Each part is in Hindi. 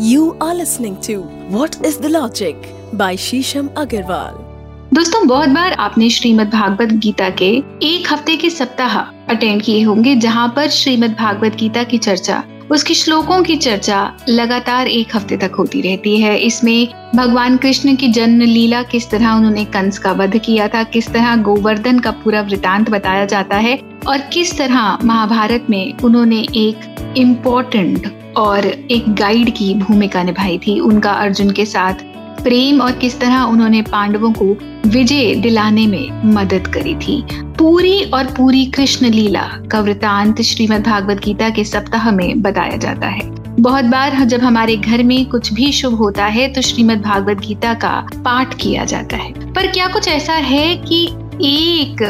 You are listening to What is the Logic by Shisham Agarwal. दोस्तों, बहुत बार आपने श्रीमद् भागवत गीता के एक हफ़्ते के सप्ताह अटेंड किए होंगे, जहाँ पर श्रीमद् भागवत गीता की चर्चा, उसके श्लोकों की चर्चा लगातार एक हफ़्ते तक होती रहती है इसमें भगवान कृष्ण की जन्म लीला किस तरह उन्होंने कंस का वध किया था, किस तरह गोवर्धन का पूरा वृतांत बताया जाता है, और किस तरह महाभारत में उन्होंने एक इम्पोर्टेंट और एक गाइड की भूमिका निभाई थी। उनका अर्जुन के साथ प्रेम और किस तरह उन्होंने पांडवों को विजय दिलाने में मदद करी थी। पूरी और पूरी कृष्ण लीला का वृतांत श्रीमद भागवत गीता के सप्ताह में बताया जाता है। बहुत बार जब हमारे घर में कुछ भी शुभ होता है तो श्रीमद भागवत गीता का पाठ किया जाता है। पर क्या कुछ ऐसा है कि एक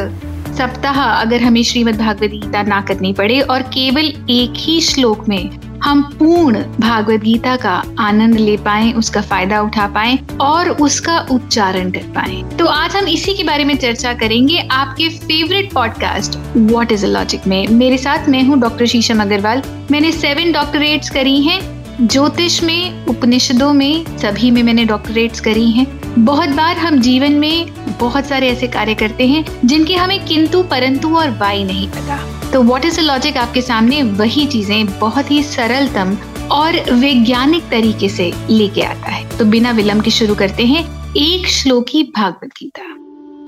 सप्ताह अगर हमें श्रीमद भागवत गीता ना करनी पड़े और केवल एक ही श्लोक में हम पूर्ण भागवत गीता का आनंद ले पाए, उसका फ़ायदा उठा पाए और उसका उच्चारण कर पाए। तो आज हम इसी के बारे में चर्चा करेंगे आपके favourite podcast what is a logic में। मेरे साथ मैं हूँ डॉक्टर शीशम अग्रवाल। मैंने सेवन डॉक्टरेट्स करी हैं। ज्योतिष में, उपनिषदों में, सभी में मैंने डॉक्टरेट्स करी हैं। बहुत बार हम जीवन में बहुत सारे ऐसे कार्य करते हैं, जिनके हमें किंतु, परंतु और वाई नहीं पता। तो व्हाट इज़ द लॉजिक आपके सामने? वही चीज़ें बहुत ही सरलतम और वैज्ञानिक तरीके से लेके आता है। तो बिना विलंब के शुरू करते हैं एक श्लोकी भागवत गीता।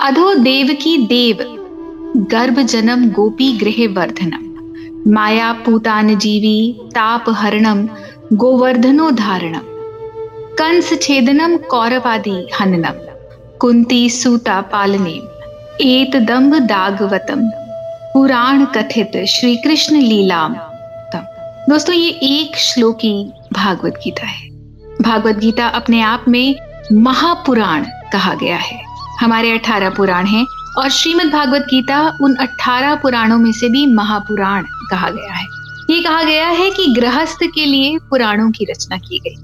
अधो देव की देव गर्भ जन्म गोपी गृह वर्धनम। माया पूतान जीवी, ताप हरणम। गोवर्धनो धारणम कंस छेदनम कौरवादि हननम। कुंती सूता पालने एत दम्भ दागवतम। पुराण कथित श्री कृष्ण लीलाम। दोस्तों, ये एक श्लोकी भागवत गीता है। भागवत गीता अपने आप में महापुराण कहा गया है। हमारे अठारह पुराण हैं और श्रीमद् भागवत गीता उन अठारह पुराणों में से भी महापुराण कहा गया है। ये कहा गया है कि गृहस्थ के लिए पुराणों की रचना की गई।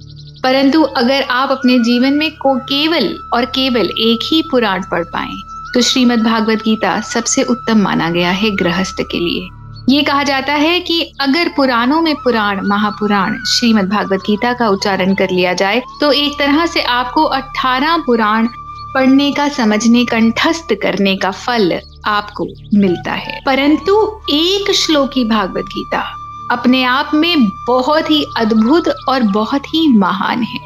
परंतु अगर आप अपने जीवन में को केवल और केवल एक ही पुराण पढ़ पाए तो श्रीमद् भागवत गीता सबसे उत्तम माना गया है गृहस्थ के लिए। ये कहा जाता है कि अगर पुराणों में पुराण, महापुराण, श्रीमद् भागवत गीता का उच्चारण कर लिया जाए तो एक तरह से आपको 18 पुराण पढ़ने का, समझने, कंठस्थ करने का फल आपको मिलता है। परंतु एक श्लोकी भागवत गीता अपने आप में बहुत ही अद्भुत और बहुत ही महान है।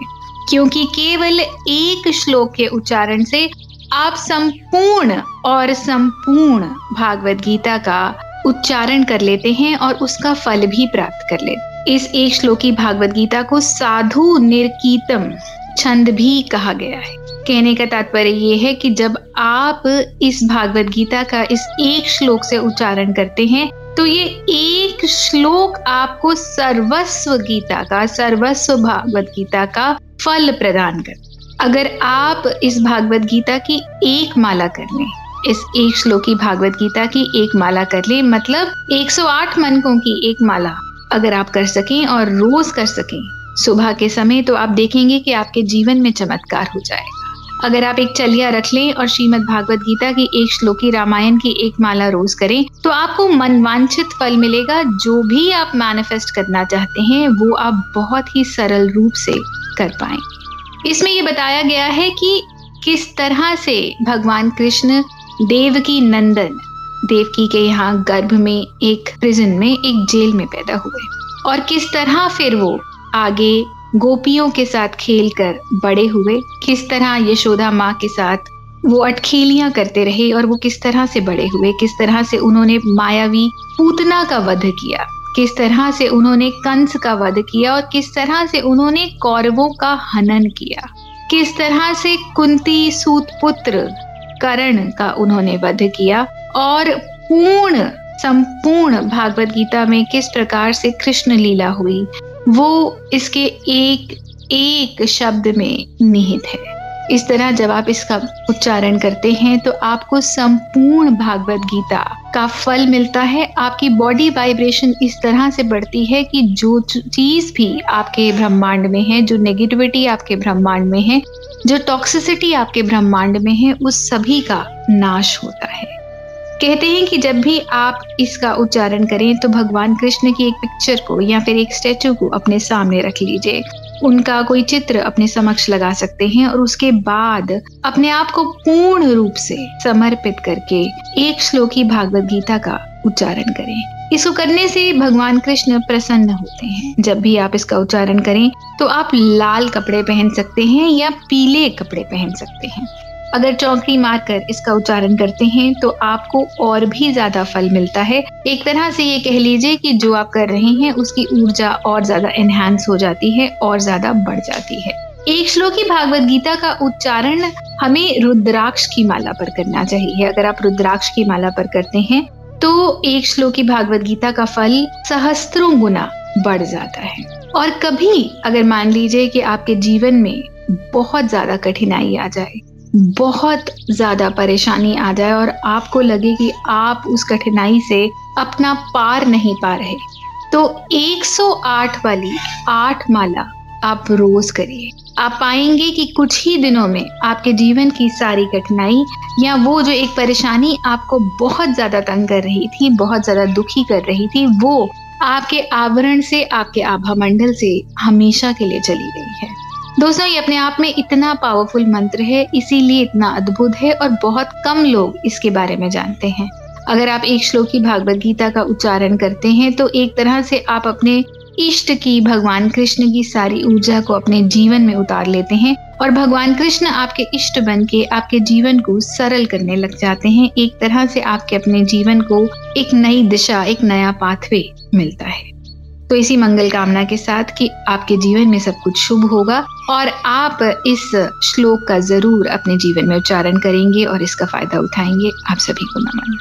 क्योंकि केवल एक श्लोक के उच्चारण से आप संपूर्ण और संपूर्ण भागवत गीता का उच्चारण कर लेते हैं और उसका फल भी प्राप्त कर लेते इस एक श्लोकी भागवत गीता को साधु निर्कीतम छंद भी कहा गया है। कहने का तात्पर्य ये है कि जब आप इस भागवत गीता का इस एक श्लोक से उच्चारण करते हैं तो ये एक श्लोक आपको सर्वस्व गीता का, सर्वस्व भागवत गीता का फल प्रदान कर अगर आप इस भागवत गीता की एक माला कर लें, इस एक श्लोक की भागवत गीता की एक माला कर ले मतलब 108 मनकों की एक माला अगर आप कर सकें और रोज कर सकें, सुबह के समय तो आप देखेंगे कि आपके जीवन में चमत्कार हो जाएगा अगर आप एक चलिया रख लें और श्रीमद भागवत गीता की एक श्लोकी रामायण की एक माला रोज करें तो आपको मनवांछित फल मिलेगा। जो भी आप मैनिफेस्ट करना चाहते हैं, वो आप बहुत ही सरल रूप से कर पाएँगे इसमें ये बताया गया है कि किस तरह से भगवान कृष्ण देव की नंदन, देवकी के यहाँ गर्भ में एक प्रिजन में एक जेल में पैदा हुए, और किस तरह फिर वो आगे गोपियों के साथ खेलकर बड़े हुए, किस तरह यशोदा माँ के साथ वो अटखेलियाँ करते रहे और वो किस तरह से बड़े हुए, किस तरह से उन्होंने मायावी पूतना का वध किया, किस तरह से उन्होंने कंस का वध किया और किस तरह से उन्होंने कौरवों का हनन किया, किस तरह से कुंती सूत पुत्र करण का उन्होंने वध किया और पूर्ण, संपूर्ण भागवत गीता में किस प्रकार से कृष्ण लीला हुई वो इसके एक एक शब्द में निहित है। इस तरह जब आप इसका उच्चारण करते हैं तो आपको संपूर्ण भागवत गीता का फल मिलता है। आपकी बॉडी वाइब्रेशन इस तरह से बढ़ती है कि जो चीज़ भी आपके ब्रह्मांड में है, जो नेगेटिविटी आपके ब्रह्मांड में है, जो टॉक्सिसिटी आपके ब्रह्मांड में है, उस सभी का नाश होता है। कहते हैं कि जब भी आप इसका उच्चारण करें तो भगवान कृष्ण की एक पिक्चर को या फिर एक स्टेचू को अपने सामने रख लीजिए। उनका कोई चित्र अपने समक्ष लगा सकते हैं और उसके बाद अपने आप को पूर्ण रूप से समर्पित करके एक श्लोकी भागवत गीता का उच्चारण करें। इसको करने से भगवान कृष्ण प्रसन्न होते हैं। जब भी आप इसका उच्चारण करें तो आप लाल कपड़े पहन सकते हैं या पीले कपड़े पहन सकते हैं। अगर चौकड़ी मारकर इसका उच्चारण करते हैं तो आपको और भी ज़्यादा फल मिलता है। एक तरह से ये कह लीजिए कि जो आप कर रहे हैं, उसकी ऊर्जा और ज़्यादा एनहेंस हो जाती है और ज़्यादा बढ़ जाती है। एक श्लोकी भागवत गीता का उच्चारण, हमें रुद्राक्ष की माला पर करना चाहिए। अगर आप रुद्राक्ष की माला पर करते हैं तो एक श्लोकी भागवत गीता का फल सहस्त्रों गुना बढ़ जाता है। और कभी, अगर मान लीजिए कि आपके जीवन में बहुत ज़्यादा कठिनाई आ जाए बहुत ज़्यादा परेशानी आ जाए और आपको लगे कि आप उस कठिनाई से अपना पार नहीं पा रहे। तो 108 वाली आठ माला आप रोज करिए। आप पाएँगे कि कुछ ही दिनों में आपके जीवन की सारी कठिनाई या वो जो एक परेशानी आपको बहुत ज़्यादा तंग कर रही थी, बहुत ज़्यादा दुखी कर रही थी, वो आपके आवरण से, आपके आभा मंडल से हमेशा के लिए चली गई है। दोस्तों, ये अपने आप में इतना पावरफुल मंत्र है, इसीलिए इतना अद्भुत है और बहुत कम लोग इसके बारे में जानते हैं। अगर आप एक श्लोक की भागवत गीता का उच्चारण करते हैं तो एक तरह से आप अपने इष्ट की, भगवान कृष्ण की सारी ऊर्जा को अपने जीवन में उतार लेते हैं और भगवान कृष्ण आपके इष्ट बन के आपके जीवन को सरल करने लग जाते हैं। एक तरह से आपके अपने जीवन को एक नई दिशा, एक नया पाथवे मिलता है। तो इसी मंगल कामना के साथ कि आपके जीवन में सब कुछ शुभ होगा और आप इस श्लोक का ज़रूर अपने जीवन में उच्चारण करेंगे और इसका फ़ायदा उठाएँगे। आप सभी को नमन।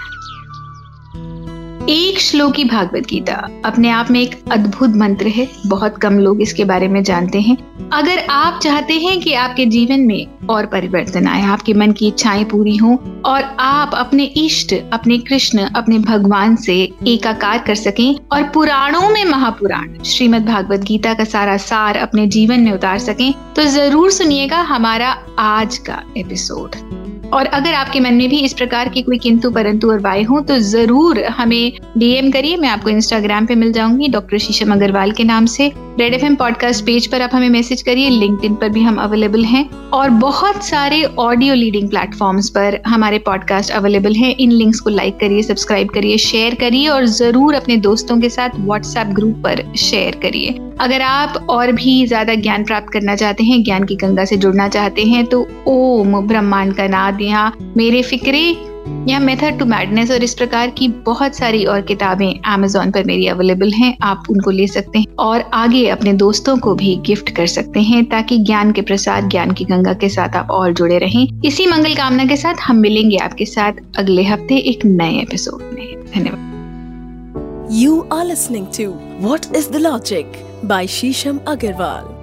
एक श्लोकी भागवत गीता। अपने आप में एक अद्भुत मंत्र है। बहुत कम लोग इसके बारे में जानते हैं। अगर आप चाहते हैं कि आपके जीवन में और परिवर्तन आए, आपके मन की इच्छाएँ पूरी हों, और आप अपने इष्ट, अपने कृष्ण, अपने भगवान से एकाकार कर सकें, और पुराणों में महापुराण, श्रीमद भागवत गीता का सारा सार अपने जीवन में उतार सकें तो ज़रूर सुनिएगा हमारा आज का एपिसोड और अगर आपके मन में भी इस प्रकार की कोई किंतु परंतु और वाय हो तो ज़रूर हमें डीएम करिए। मैं आपको इंस्टाग्राम पे मिल जाऊँगी डॉक्टर शीशम अग्रवाल के नाम से। रेड एफएम पॉडकास्ट पेज पर आप हमें मैसेज करिए लिंक पर भी हम अवेलेबल हैं। और बहुत सारे ऑडियो लीडिंग प्लेटफॉर्म्स पर हमारे पॉडकास्ट अवेलेबल हैं। इन लिंक्स को लाइक करिए सब्सक्राइब करिए शेयर करिए और ज़रूर अपने दोस्तों के साथ व्हाट्सएप ग्रुप पर शेयर करिए। अगर आप और भी ज़्यादा ज्ञान प्राप्त करना चाहते हैं, ज्ञान की गंगा से जुड़ना चाहते हैं तो ओम ब्रह्मांड का नाद यहाँ मेरे फिक्रे या मेथड टू मैडनेस और इस प्रकार की बहुत सारी और किताबें अमेजोन पर मेरी अवेलेबल हैं, आप उनको ले सकते हैं और आगे अपने दोस्तों को भी गिफ्ट कर सकते हैं ताकि ज्ञान के प्रसाद ज्ञान की गंगा के साथ आप और जुड़े रहें। इसी मंगल कामना के साथ हम मिलेंगे आपके साथ अगले हफ़्ते एक नए एपिसोड में। धन्यवाद। You are listening to What is the Logic by Shisham Agarwal.